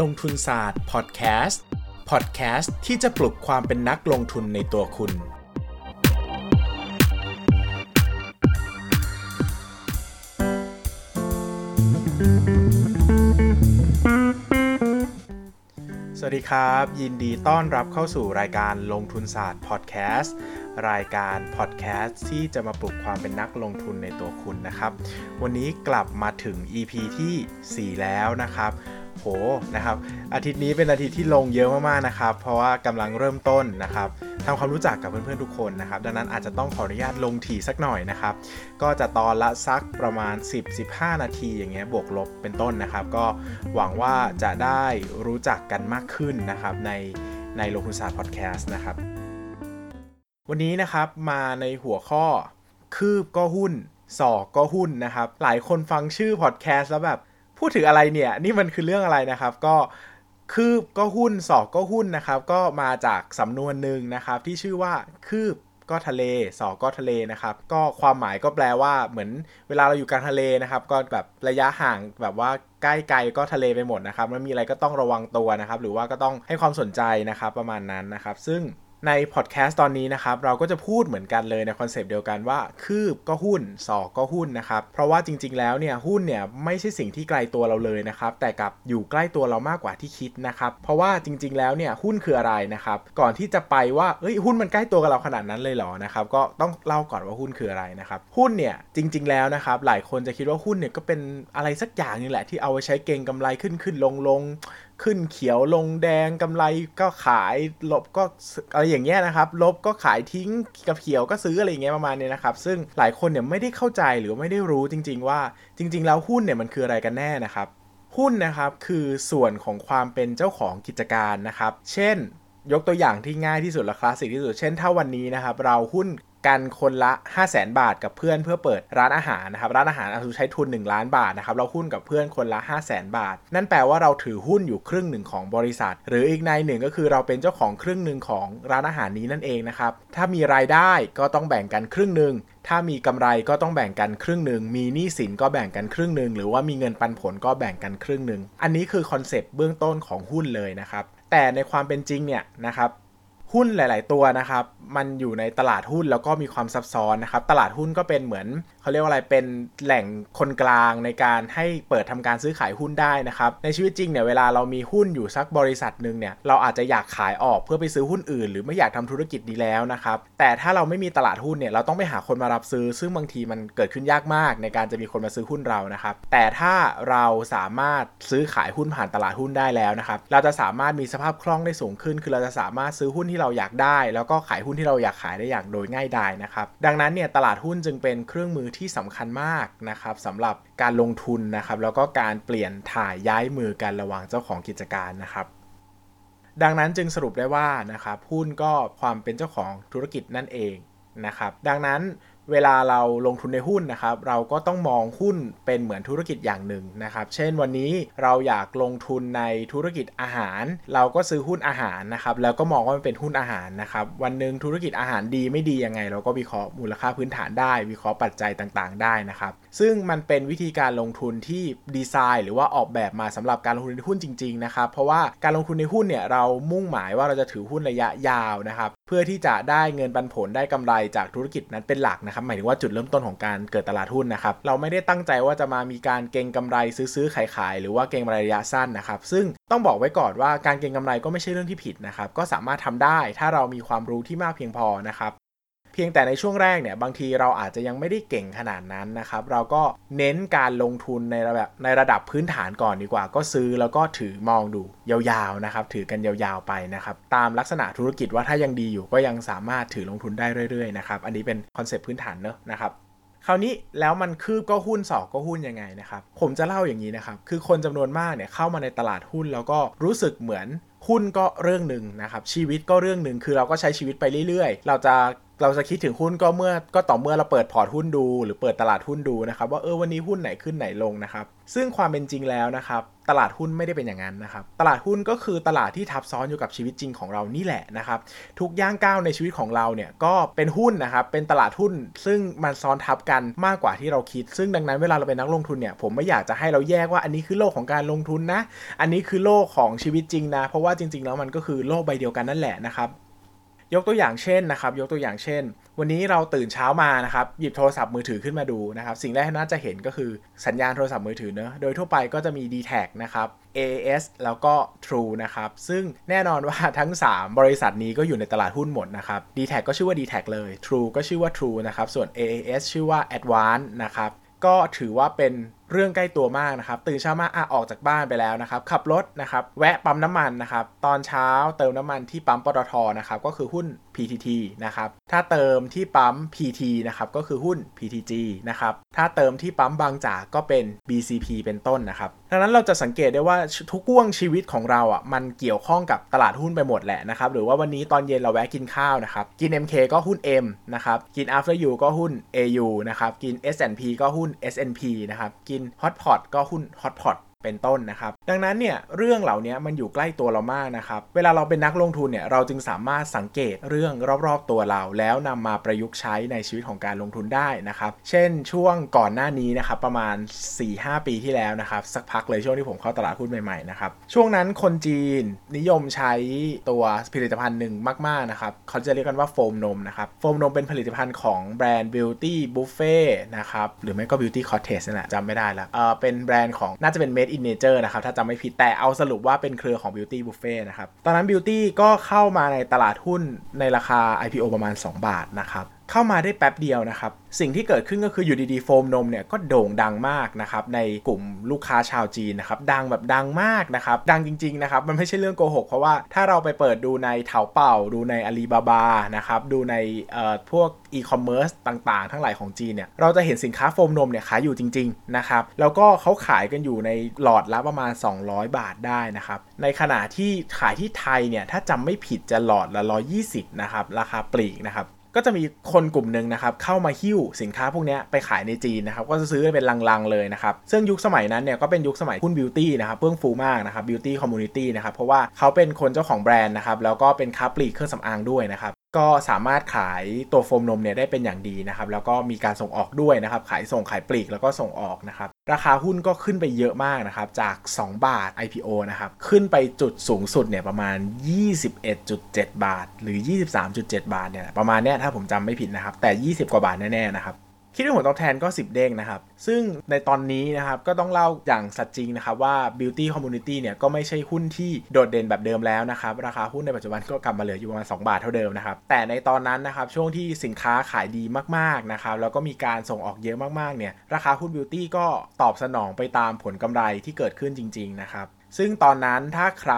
ลงทุนศาสตร์พอดแคสต์พอดแคสต์ที่จะปลุกความเป็นนักลงทุนในตัวคุณ สวัสดีครับ ยินดีต้อนรับเข้าสู่รายการลงทุนศาสตร์พอดแคสต์รายการพอดแคสต์ที่จะมาปลุกความเป็นนักลงทุนในตัวคุณนะครับ วันนี้กลับมาถึง EP ที่ 4 แล้วนะครับ โหนะครับอาทิตย์นี้เป็นอาทิตย์ที่ลงเยอะมากๆนะครับ เพราะว่ากำลังเริ่มต้นนะครับทำความรู้จักกับเพื่อนๆทุกคนนะครับ ดังนั้นอาจจะต้องขออนุญาตลงถี่สักหน่อยนะครับ ก็จะตอนละสักประมาณ 10-15 นาทีอย่างเงี้ยบวกลบเป็นต้นนะครับ ก็หวังว่าจะได้รู้จักกันมากขึ้นนะครับในในลงทุนศาสตร์พอดแคสต์นะครับ วันนี้นะครับมาในหัวข้อคืบก็หุ้นศอกก็หุ้นนะครับ หลายคนฟังชื่อพอดแคสต์แล้วแบบ พูดถึงอะไรเนี่ย นี่มันคือเรื่องอะไรนะครับ ก็คืบก็หุ้นศอกก็หุ้นนะครับ ก็มาจากสำนวนหนึ่งนะครับ ที่ชื่อว่าคืบก็ทะเลศอกก็ทะเลนะครับ ก็ความหมายก็แปลว่าเหมือนเวลาเราอยู่กลางทะเลนะครับ ก็แบบระยะห่างแบบว่าใกล้ไกลก็ทะเลไปหมดนะครับมันมีอะไรก็ต้องระวังตัวนะครับ หรือว่าก็ต้องให้ความสนใจนะครับประมาณนั้นนะครับ ซึ่ง ในพอดแคสต์ตอนนี้นะครับเราก็จะพูดเหมือนกันเลยในคอนเซปต์เดียวกันว่า คืบก็หุ้นศอกก็หุ้นนะครับ เพราะว่าจริง ๆ แล้วเนี่ยหุ้นเนี่ยไม่ใช่สิ่งที่ไกลตัวเราเลยนะครับ แต่กลับอยู่ใกล้ตัวเรามากกว่าที่คิดนะครับ เพราะว่าจริง ๆ แล้วเนี่ยหุ้นคืออะไรนะครับ ก่อนที่จะไปว่าเอ้ยหุ้นมันใกล้ตัวกับเราขนาดนั้นเลยเหรอนะครับก็ต้องเล่าก่อนว่าหุ้นคืออะไรนะครับหุ้นเนี่ยจริง ๆ แล้วนะครับหลายคนจะคิดว่าหุ้นเนี่ยก็เป็นอะไรสักอย่างนึงแหละที่เอาไว้ใช้เก็งกำไรขึ้นขึ้นลงลงขึ้นเขียวลงแดงกำไรก็ขายลบก็อะไรอย่างเงี้ยนะครับ ลบก็ขายทิ้งกับเขียวก็ซื้ออะไรอย่างเงี้ยประมาณนี้นะครับ ซึ่งหลายคนเนี่ยไม่ได้เข้าใจหรือไม่ได้รู้จริง ๆ ว่าจริง ๆ แล้วหุ้นเนี่ยมันคืออะไรกันแน่นะครับ หุ้นนะครับคือส่วนของความเป็นเจ้าของกิจการนะครับ เช่น ยกตัวอย่างที่ง่ายที่สุดและคลาสสิกที่สุด เช่นถ้าวันนี้นะครับ เราหุ้น กันคนละ 5 0 0แสนบาทกับเพื่อนเพื่อเปิดร้านอาหารนะครับร้านอาหารอาจจะใช้ทุน 1 ล้านบาทนะครับเราหุ้นกับเพื่อนคนละ 5 0 0แสนบาท นั่นแปลว่าเราถือหุ้นอยู่ครึ่งหนึ่งของบริษัท หรืออีกในหนึ่งก็คือเราเป็นเจ้าของครึ่งหนึ่งของร้านอาหารนี้นั่นเองนะครับถ้ามีรายได้ก็ต้องแบ่งกันครึ่งหนึ่งถ้ามีกำไรก็ต้องแบ่งกันครึ่งหนึ่ง มีหนี้สินก็แบ่งกันครึ่งหนึ่ง หรือว่ามีเงินปันผลก็แบ่งกันครึ่งหนึ่ง อันนี้คือคอนเซปต์เบื้องต้นของหุ้นเลยนะครับ แต่ในความเป็นจริงเนี่ยนะครับ หุ้นหลาย ๆ ตัวนะครับ มันอยู่ในตลาดหุ้นแล้วก็มีความซับซ้อนนะครับ ตลาดหุ้นก็เป็นเหมือน เขาเรียกว่าอะไรเป็นแหล่งคนกลางในการให้เปิดทำการซื้อขายหุ้นได้นะครับ ในชีวิตจริงเนี่ยเวลาเรามีหุ้นอยู่สักบริษัทหนึ่งเนี่ยเราอาจจะอยากขายออกเพื่อไปซื้อหุ้นอื่น หรือไม่อยากทำธุรกิจดีแล้วนะครับ แต่ถ้าเราไม่มีตลาดหุ้นเนี่ยเราต้องไปหาคนมารับซื้อ ซึ่งบางทีมันเกิดขึ้นยากมากในการจะมีคนมาซื้อหุ้นเรานะครับ แต่ถ้าเราสามารถซื้อขายหุ้นผ่านตลาดหุ้นได้แล้วนะครับ เราจะสามารถมีสภาพคล่องได้สูงขึ้น คือเราจะสามารถซื้อหุ้นที่เราอยากได้ แล้วก็ขายหุ้นที่เราอยากขายได้อย่างโดยง่ายดายนะครับ ดังนั้นเนี่ยตลาดหุ้นจึงเป็นเครื่องมือที่สำคัญมากนะครับสำหรับการลงทุนนะครับ แล้วก็การเปลี่ยนถ่ายย้ายมือกันระหว่างเจ้าของกิจการนะครับดังนั้นจึงสรุปได้ว่านะครับหุ้นก็ความเป็นเจ้าของธุรกิจนั่นเองนะครับ ดังนั้น เวลาเราลงทุนในหุ้นนะครับ เราก็ต้องมองหุ้นเป็นเหมือนธุรกิจอย่างหนึ่งนะครับ เช่นวันนี้เราอยากลงทุนในธุรกิจอาหาร เราก็ซื้อหุ้นอาหารนะครับ แล้วก็มองว่ามันเป็นหุ้นอาหารนะครับ วันหนึ่งธุรกิจอาหารดีไม่ดียังไง เราก็วิเคราะห์มูลค่าพื้นฐานได้ วิเคราะห์ปัจจัยต่างๆ ได้นะครับ ซึ่งมันเป็นวิธีการลงทุนที่ดีไซน์ หรือว่าออกแบบมาสำหรับการลงทุนในหุ้นจริง ๆ นะครับ เพราะว่าการลงทุนในหุ้นเนี่ยเรามุ่งหมายว่าเราจะถือหุ้นระยะยาวนะครับ เพื่อที่จะได้เงินปันผลได้กำไรจากธุรกิจนั้นเป็นหลักนะครับ หมายถึงว่าจุดเริ่มต้นของการเกิดตลาดหุ้นนะครับ เราไม่ได้ตั้งใจว่าจะมามีการเก็งกำไรซื้อๆขายๆหรือว่าเก็งกำไรระยะสั้นนะครับ ซึ่งต้องบอกไว้ก่อนว่าการเก็งกำไรก็ไม่ใช่เรื่องที่ผิดนะครับ ก็สามารถทำได้ถ้าเรามีความรู้ที่มากเพียงพอนะครับ เพียงแต่ในช่วงแรกเนี่ยบางทีเราอาจจะยังไม่ได้เก่งขนาดนั้นนะครับ เราก็เน้นการลงทุนในระดับในระดับพื้นฐานก่อนดีกว่า ก็ซื้อแล้วก็ถือมองดูยาวๆนะครับ ถือกันยาวๆไปนะครับ ตามลักษณะธุรกิจว่าถ้ายังดีอยู่ก็ยังสามารถถือลงทุนได้เรื่อยๆนะครับ อันนี้เป็นคอนเซปต์พื้นฐานเนอะนะครับคราวนี้แล้วมันคืบก็หุ้นสอกก็หุ้นยังไงนะครับ ผมจะเล่าอย่างนี้นะครับ คือคนจำนวนมากเนี่ยเข้ามาในตลาดหุ้นแล้วก็รู้สึกเหมือนหุ้นก็เรื่องหนึ่งนะครับชีวิตก็เรื่องหนึ่งคือเราก็ใช้ชีวิตไปเรื่อยๆ เราจะ เราจะคิดถึงหุ้นก็เมื่อก็ต่อเมื่อเราเปิดพอร์ตหุ้นดู หรือเปิดตลาดหุ้นดูนะครับ ว่าเออวันนี้หุ้นไหนขึ้นไหนลงนะครับ ซึ่งความเป็นจริงแล้วนะครับ ตลาดหุ้นไม่ได้เป็นอย่างนั้นนะครับ ตลาดหุ้นก็คือตลาดที่ทับซ้อนอยู่กับชีวิตจริงของเรานี่แหละนะครับ ทุกย่างก้าวในชีวิตของเราเนี่ยก็เป็นหุ้นนะครับ เป็นตลาดหุ้น ซึ่งมันซ้อนทับกันมากกว่าที่เราคิด ซึ่งดังนั้นเวลาเราเป็นนักลงทุนเนี่ยผมไม่อยากจะให้เราแยกว่าอันนี้คือโลกของการลงทุนนะ อันนี้คือโลกของชีวิตจริงนะ เพราะว่าจริง ๆ แล้วมันก็คือโลกใบเดียวกันนั่นแหละนะครับ ยกตัวอย่างเช่นนะครับ ยกตัวอย่างเช่น วันนี้เราตื่นเช้ามานะครับหยิบโทรศัพท์มือถือขึ้นมาดูนะครับสิ่งแรกที่น่าจะเห็นก็คือสัญญาณโทรศัพท์มือถือเนอะโดยทั่วไปก็จะมี d t แทนะครับ AAS แล้วก็ True นะครับ ซึ่งแน่นอนว่าทั้ง 3 บริษัทนี้ก็อยู่ในตลาดหุ้นหมดนะครับ d t แทก็ชื่อว่า d t แทเลย True ก็ชื่อว่า True นะครับส่วน AAS ชื่อว่า Advance นะครับก็ถือว่าเป็น เรื่องใกล้ตัวมากนะครับ ตื่นเช้ามาอะออกจากบ้านไปแล้วนะครับ ขับรถนะครับ แวะปั๊มน้ำมันนะครับ ตอนเช้าเติมน้ำมันที่ปั๊มปตทนะครับ ก็คือหุ้น PTT นะครับ ถ้าเติมที่ปั๊ม PT นะครับ ก็คือหุ้น PTG นะครับ ถ้าเติมที่ปั๊มบางจากก็เป็น BCP เป็นต้นนะครับ ดังนั้นเราจะสังเกตได้ว่าทุกว่วงชีวิตของเราอะ มันเกี่ยวข้องกับตลาดหุ้นไปหมดแหละนะครับ หรือว่าวันนี้ตอนเย็นเราแวะกินข้าวนะครับ กิน MK ก็หุ้น M นะครับ กิน After You ก็หุ้น AU นะครับ กิน S&P ก็หุ้น SNP นะครับกินินฮอตพอตก็หุ้นฮอตพอตเป็นต้นนะครับดังนั้นเนี่ยเรื่องเหล่านี้มันอยู่ใกล้ตัวเรามากนะครับ เวลาเราเป็นนักลงทุนเนี่ยเราจึงสามารถสังเกตเรื่องรอบๆตัวเรา แล้วนำมาประยุกต์ใช้ในชีวิตของการลงทุนได้นะครับ เช่นช่วงก่อนหน้านี้นะครับประมาณ 4-5 ปีที่แล้วนะครับ สักพักเลยช่วงที่ผมเข้าตลาดหุ้นใหม่ๆนะครับช่วงนั้นคนจีนนิยมใช้ตัวผลิตภัณฑ์หนึ่งมากๆนะครับเขาจะเรียกกันว่าโฟมนมนะครับโฟมนมเป็นผลิตภัณฑ์ของแบรนด์ Beauty Buffet นะครับหรือไม่ก็ Beauty Cottage นั่นแหละจำไม่ได้แล้วเออเป็นแบรนด์ของน่าจะเป็น Made in Nature นะครับถ้าจำไม่ผิดแต่เอาสรุปว่าเป็นเครือของ Beauty Buffet นะครับ ตอนนั้น Beauty ก็เข้ามาในตลาดหุ้นในราคา IPO ประมาณ 2 บาทนะครับ เข้ามาได้แป๊บเดียวนะครับ สิ่งที่เกิดขึ้นก็คืออยู่ดีๆโฟมนมเนี่ยก็โด่งดังมากนะครับในกลุ่มลูกค้าชาวจีนนะครับดังแบบดังมากนะครับดังจริงๆนะครับมันไม่ใช่เรื่องโกหกเพราะว่าถ้าเราไปเปิดดูในเถาเป่า ดูในอาลีบาบานะครับดูในเอ่อพวกอีคอมเมิร์ซต่างๆ ทั้งหลายของจีนเนี่ยเราจะเห็นสินค้าโฟมนมเนี่ยขายอยู่จริงๆนะครับแล้วก็เขาขายกันอยู่ในหลอดละประมาณ 200 บาทได้นะครับในขณะที่ขายที่ไทยเนี่ยถ้าจำไม่ผิดจะหลอดละ 120นะครับราคาปลีกนะครับ ก็จะมีคนกลุ่มหนึ่งนะครับเข้ามาหิ้วสินค้าพวกนี้ไปขายในจีนนะครับก็จะซื้อเป็นลังๆเลยนะครับซึ่งยุคสมัยนั้นเนี่ยก็เป็นยุคสมัยหุ้นบิวตี้นะครับเฟื่องฟูมากนะครับบิวตี้คอมมูนิตี้นะครับเพราะว่าเขาเป็นคนเจ้าของแบรนด์นะครับแล้วก็เป็นค้าปลีกเครื่องสำอางด้วยนะครับก็สามารถขายตัวโฟมนมเนี่ยได้เป็นอย่างดีนะครับแล้วก็มีการส่งออกด้วยนะครับขายส่งขายปลีกแล้วก็ส่งออกนะครับ ราคาหุ้นก็ขึ้นไปเยอะมากนะครับ จาก 2 บาท IPO นะครับ ขึ้นไปจุดสูงสุดเนี่ยประมาณ 21.7 บาท หรือ 23.7 บาทเนี่ยประมาณเนี้ยถ้าผมจำไม่ผิดนะครับ แต่ 20 กว่าบาทแน่ๆนะครับ คิดว่าผลตอบแทนก็ 10 เด้งนะครับ ซึ่งในตอนนี้นะครับก็ต้องเล่าอย่างสัจจริงนะครับว่า Beauty Community เนี่ยก็ไม่ใช่หุ้นที่โดดเด่นแบบเดิมแล้วนะครับราคาหุ้นในปัจจุบันก็กลับมาเหลืออยู่ประมาณ 2 บาทเท่าเดิมนะครับแต่ในตอนนั้นนะครับช่วงที่สินค้าขายดีมากๆนะครับแล้วก็มีการส่งออกเยอะมากๆเนี่ยราคาหุ้น Beauty ก็ตอบสนองไปตามผลกำไรที่เกิดขึ้นจริงๆนะครับ ซึ่งตอนนั้นถ้าใคร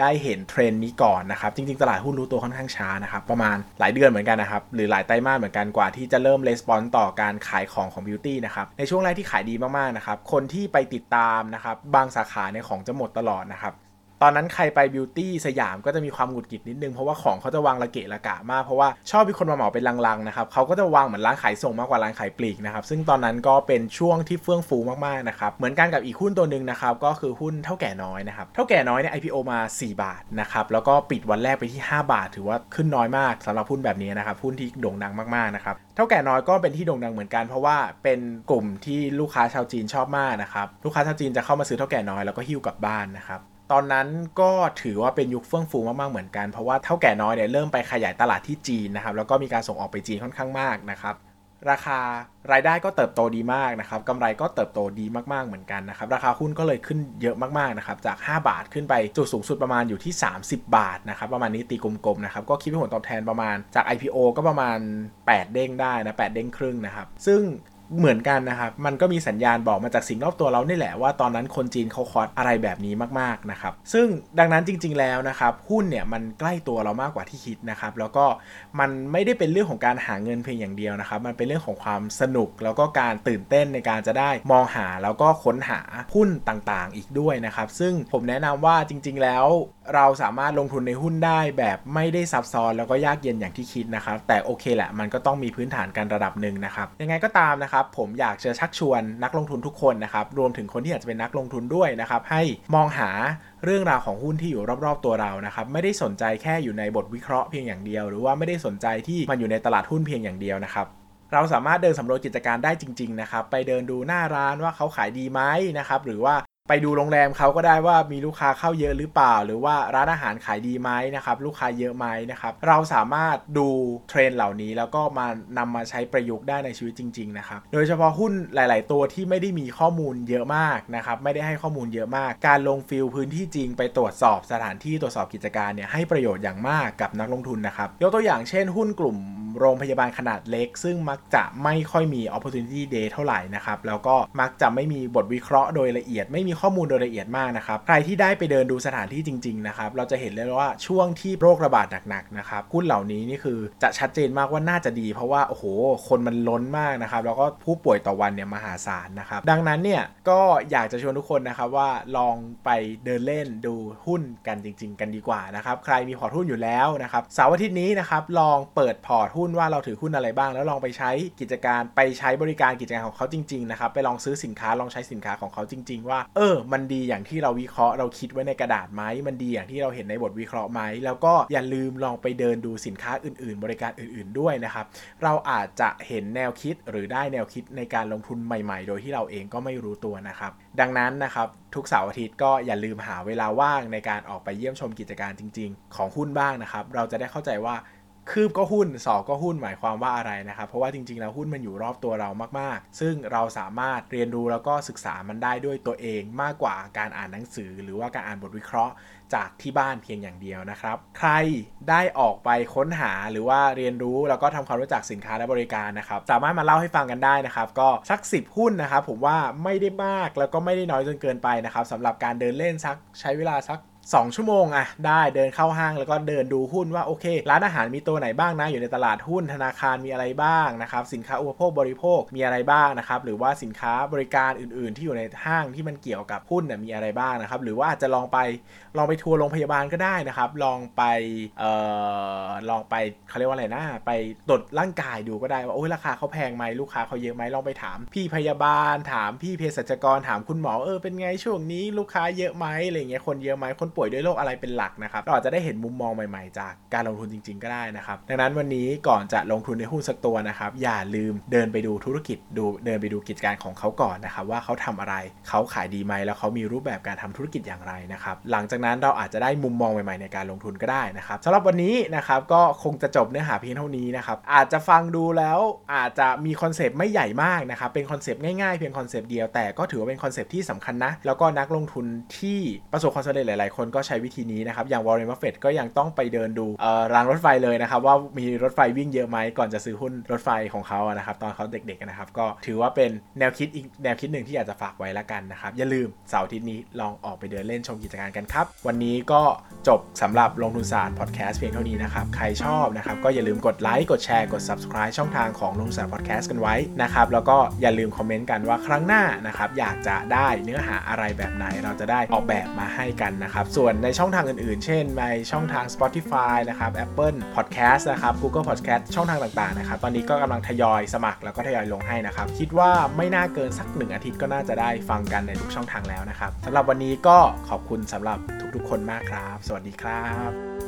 ได้เห็นเทรนด์นี้ก่อนนะครับ จริงๆ ตลาดหุ้นรู้ตัวค่อนข้างช้านะครับ ประมาณหลายเดือนเหมือนกันนะครับ หรือหลายไตรมาสเหมือนกันกว่าที่จะเริ่ม respond ต่อการขายของของบิวตี้นะครับ ในช่วงแรกที่ขายดีมากๆนะครับ คนที่ไปติดตามนะครับ บางสาขาในของจะหมดตลอดนะครับ ตอนนั้นใครไปบิวตี้สยามก็จะมีความหงุดหงิดนิดนึง เพราะว่าของเขาจะวางระเกะระกะมาก เพราะว่าชอบมีคนมาเหมาเป็นลังๆนะครับเขาก็จะวางเหมือนร้านขายส่งมากกว่าร้านขายปลีกนะครับซึ่งตอนนั้นก็เป็นช่วงที่เฟื่องฟูมากๆนะครับเหมือนกันกับอีกหุ้นตัวหนึ่งนะครับก็คือหุ้นเท่าแก่น้อยนะครับเท่าแก่น้อยเนี่ย IPO มา 4 บาทนะครับแล้วก็ปิดวันแรกไปที่ 5 บาท ถือว่าขึ้นน้อยมากสำหรับหุ้นแบบนี้นะครับหุ้นที่โด่งดังมากๆนะครับเท่าแก่น้อยก็เป็นที่โด่งดังเหมือนกัน เพราะว่าเป็นกลุ่มที่ลูกค้าชาวจีนชอบมากนะครับลูกค้าชาวจีนจะเข้ามาซื้อเท่าแก่น้อยแล้วก็หิ้วกลับบ้านนะครับ ตอนนั้นก็ถือว่าเป็นยุคเฟื่องฟูมากๆ เหมือนกัน เพราะว่าเท่าแก่น้อยเนี่ยเริ่มไปขยายตลาดที่จีนนะครับ แล้วก็มีการส่งออกไปจีนค่อนข้างมากนะครับ ราคารายได้ก็เติบโตดีมากนะครับกำไรก็เติบโตดีมากๆเหมือนกันนะครับ ราคาหุ้นก็เลยขึ้นเยอะมากๆนะครับ จาก 5 บาทขึ้นไปจุดสูงสุดประมาณอยู่ที่ 30 บาทนะครับ ประมาณนี้ตีกลมๆนะครับ ก็คิดเป็นผลตอบแทนประมาณจาก IPO ก็ประมาณ 8 เด้งได้นะ8เด้งครึ่งนะครับ ซึ่ง เหมือนกันนะครับ มันก็มีสัญญาณบอกมาจากสิ่งรอบตัวเรานี่แหละว่าตอนนั้นคนจีนเขาคอร์อะไรแบบนี้มากๆนะครับ ซึ่งดังนั้นจริง ๆ แล้วนะครับ หุ้นเนี่ยมันใกล้ตัวเรามากกว่าที่คิดนะครับ แล้วก็มันไม่ได้เป็นเรื่องของการหาเงินเพียงอย่างเดียวนะครับ มันเป็นเรื่องของความสนุกแล้วก็การตื่นเต้นในการจะได้มองหาแล้วก็ค้นหาหุ้นต่างๆ อีกด้วยนะครับ ซึ่งผมแนะนำว่าจริง ๆ แล้ว เราสามารถลงทุนในหุ้นได้แบบไม่ได้ซับซ้อนแล้วก็ยากเย็นอย่างที่คิดนะครับ แต่โอเคแหละมันก็ต้องมีพื้นฐานการระดับหนึ่งนะครับยังไงก็ตามนะครับ ผมอยากจะชักชวนนักลงทุนทุกคนนะครับรวมถึงคนที่อยากจะเป็นนักลงทุนด้วยนะครับให้มองหาเรื่องราวของหุ้นที่อยู่รอบ ๆ ตัวเรานะครับไม่ได้สนใจแค่อยู่ในบทวิเคราะห์เพียงอย่างเดียว หรือว่าไม่ได้สนใจที่มันอยู่ในตลาดหุ้นเพียงอย่างเดียวนะครับเราสามารถเดินสำรวจกิจการได้จริง ๆ นะครับ ไปเดินดูหน้าร้านว่าเขาขายดีไหมนะครับ หรือว่า ไปดูโรงแรมเขาก็ได้ว่ามีลูกค้าเข้าเยอะหรือเปล่า หรือว่าร้านอาหารขายดีไหมนะครับลูกค้าเยอะไหมนะครับเราสามารถดูเทรนเหล่านี้แล้วก็มานำมาใช้ประยุกต์ได้ในชีวิตจริงๆนะครับโดยเฉพาะหุ้นหลาย ๆ ตัวที่ไม่ได้มีข้อมูลเยอะมากนะครับไม่ได้ให้ข้อมูลเยอะมาก การลงฟิลพื้นที่จริงไปตรวจสอบสถานที่ตรวจสอบกิจการเนี่ยให้ประโยชน์อย่างมากกับนักลงทุนนะครับยกตัวอย่างเช่น หุ้นกลุ่มโรงพยาบาลขนาดเล็ก ซึ่งมักจะไม่ค่อยมี opportunity day เท่าไหร่นะครับแล้วก็มักจะไม่มีบทวิเคราะห์โดยละเอียดไม่มีข้อมูลโดยละเอียดมากนะครับ ใครที่ได้ไปเดินดูสถานที่จริงๆนะครับ เราจะเห็นเลยว่าช่วงที่โรคระบาดหนักๆนะครับหุ้นเหล่านี้นี่คือจะชัดเจนมากว่าน่าจะดี เพราะว่าโอ้โห คนมันล้นมากนะครับ แล้วก็ผู้ป่วยต่อวันเนี่ยมหาศาลนะครับ ดังนั้นเนี่ยก็อยากจะชวนทุกคนนะครับว่าลองไปเดินเล่นดูหุ้นกันจริง ๆ กันดีกว่านะครับ ใครมีพอร์ตหุ้นอยู่แล้วนะครับเสาร์อาทิตย์นี้นะครับลองเปิดพอร์ตหุ้นว่าเราถือหุ้นอะไรบ้าง แล้วลองไปใช้กิจการไปใช้บริการกิจการของเขาจริงๆนะครับไปลองซื้อสินค้าลองใช้สินค้าของเขาจริง ๆ ว่าเออมันดีอย่างที่เราวิเคราะห์เราคิดไว้ในกระดาษไหมมันดีอย่างที่เราเห็นในบทวิเคราะห์ไหมแล้วก็อย่าลืมลองไปเดินดูสินค้าอื่น ๆ บริการอื่น ๆด้วยนะครับ เราอาจจะเห็นแนวคิดหรือได้แนวคิดในการลงทุนใหม่ ๆ โดยที่เราเองก็ไม่รู้ตัวนะครับ ดังนั้นนะครับทุกเสาร์อาทิตย์ก็อย่าลืมหาเวลาว่างในการออกไปเยี่ยมชมกิจการจริง ๆ ของหุ้นบ้างนะครับ เราจะได้เข้าใจว่า คืบก็หุ้นสอก็หุ้นหมายความว่าอะไรนะครับ เพราะว่าจริงๆแล้วหุ้นมันอยู่รอบตัวเรามากๆ ซึ่งเราสามารถเรียนรู้แล้วก็ศึกษามันได้ด้วยตัวเองมากกว่าการอ่านหนังสือ หรือว่าการอ่านบทวิเคราะห์จากที่บ้านเพียงอย่างเดียวนะครับ ใครได้ออกไปค้นหาหรือว่าเรียนรู้แล้วก็ทำความรู้จักสินค้าและบริการนะครับ สามารถมาเล่าให้ฟังกันได้นะครับ ก็สัก 10 หุ้นนะครับ ผมว่าไม่ได้มากแล้วก็ไม่ได้น้อยจนเกินไปนะครับสำหรับการเดินเล่นสักใช้เวลาสัก 2 ชั่วโมงอะได้เดินเข้าห้างแล้วก็เดินดูหุ้นว่าโอเค ร้านอาหารมีตัวไหนบ้างนะ อยู่ในตลาดหุ้นธนาคารมีอะไรบ้างนะครับ สินค้าอุปโภคบริโภคมีอะไรบ้างนะครับ หรือว่าสินค้าบริการอื่น ๆ ที่อยู่ในห้างที่มันเกี่ยวกับหุ้นมีอะไรบ้างนะครับ หรือว่าอาจจะลองไปลองไปทัวร์โรงพยาบาลก็ได้นะครับ ลองไปเอ่อลองไปเขาเรียกว่าอะไรนะ ไปตรวจร่างกายดูก็ได้ว่าโอ้ยราคาเขาแพงไหมลูกค้าเขาเยอะไหมลองไปถามพี่พยาบาล ถามพี่เภสัชกรถามคุณหมอเออเป็นไงช่วงนี้ลูกค้าเยอะไหมอะไรเงี้ยคนเยอะไหมคนป่วยด้วยโรคอะไรเป็นหลักนะครับเราอาจจะได้เห็นมุมมองใหม่ๆ จากการลงทุนจริง ๆ ก็ได้นะครับ ดังนั้นวันนี้ก่อนจะลงทุนในหุ้นสักตัวนะครับ อย่าลืมเดินไปดูธุรกิจดูเดินไปดูกิจการของเขาก่อนะครับ ว่าเขาทำอะไรเขาขายดีไหมแล้วเขามีรูปแบบการทำธุรกิจอย่างไรนะครับ หลังจากนั้นเราอาจจะได้มุมมองใหม่ๆในการลงทุนก็ได้นะครับสำหรับวันนี้นะครับก็คงจะจบเนื้อหาเพียงเท่านี้นะครับอาจจะฟังดูแล้วอาจจะมีคอนเซปต์ไม่ใหญ่มากนะครับเป็นคอนเซปต์ง่ายๆเพียงคอนเซปต์เดียวแต่ก็ถือว่าเป็นคอนเซปต์ที่สำคัญนะแล้วก็นักลงทุนที่ประสบความสำเร็จหลายๆคนก็ใช้วิธีนี้นะครับ อย่างวอร์เรนบัฟเฟตก็ยังต้องไปเดินดูรางรถไฟเลยนะครับ ว่ามีรถไฟวิ่งเยอะไหมก่อนจะซื้อหุ้นรถไฟของเขานะครับ ตอนเขาเด็กๆนะครับ ก็ถือว่าเป็นแนวคิดอีกแนวคิดหนึ่งที่อยากจะฝากไว้ละกันนะครับ อย่าลืมเสาร์อาทิตย์นี้ลองออกไปเดินเล่นชมกิจการกันครับ วันนี้ก็จบสำหรับลงทุนศาสตร์พอดแคสต์เพียงเท่านี้นะครับ ใครชอบนะครับก็อย่าลืมกดไลค์กดแชร์กด subscribe ช่องทางของลงทุนศาสตร์พอดแคสต์กันไว้นะครับแล้วก็อย่าลืมคอมเมนต์กันว่าครั้งหน้านะครับอยากจะได้เนื้อหาอะไรแบบไหนเราจะได้ออกแบบมาให้กันนะครับส่วนในช่องทางอื่นๆ เช่นในช่องทาง Spotify นะครับ Apple Podcast นะครับ Google Podcast ช่องทางต่างๆนะครับ ตอนนี้ก็กำลังทยอยสมัครแล้วก็ทยอยลงให้นะครับ คิดว่าไม่น่าเกินสักหนึ่งอาทิตย์ก็น่าจะได้ฟังกันในทุกช่องทางแล้วนะครับสำหรับวันนี้ก็ขอบคุณสำหรับทุกๆ คนมากครับ สวัสดีครับ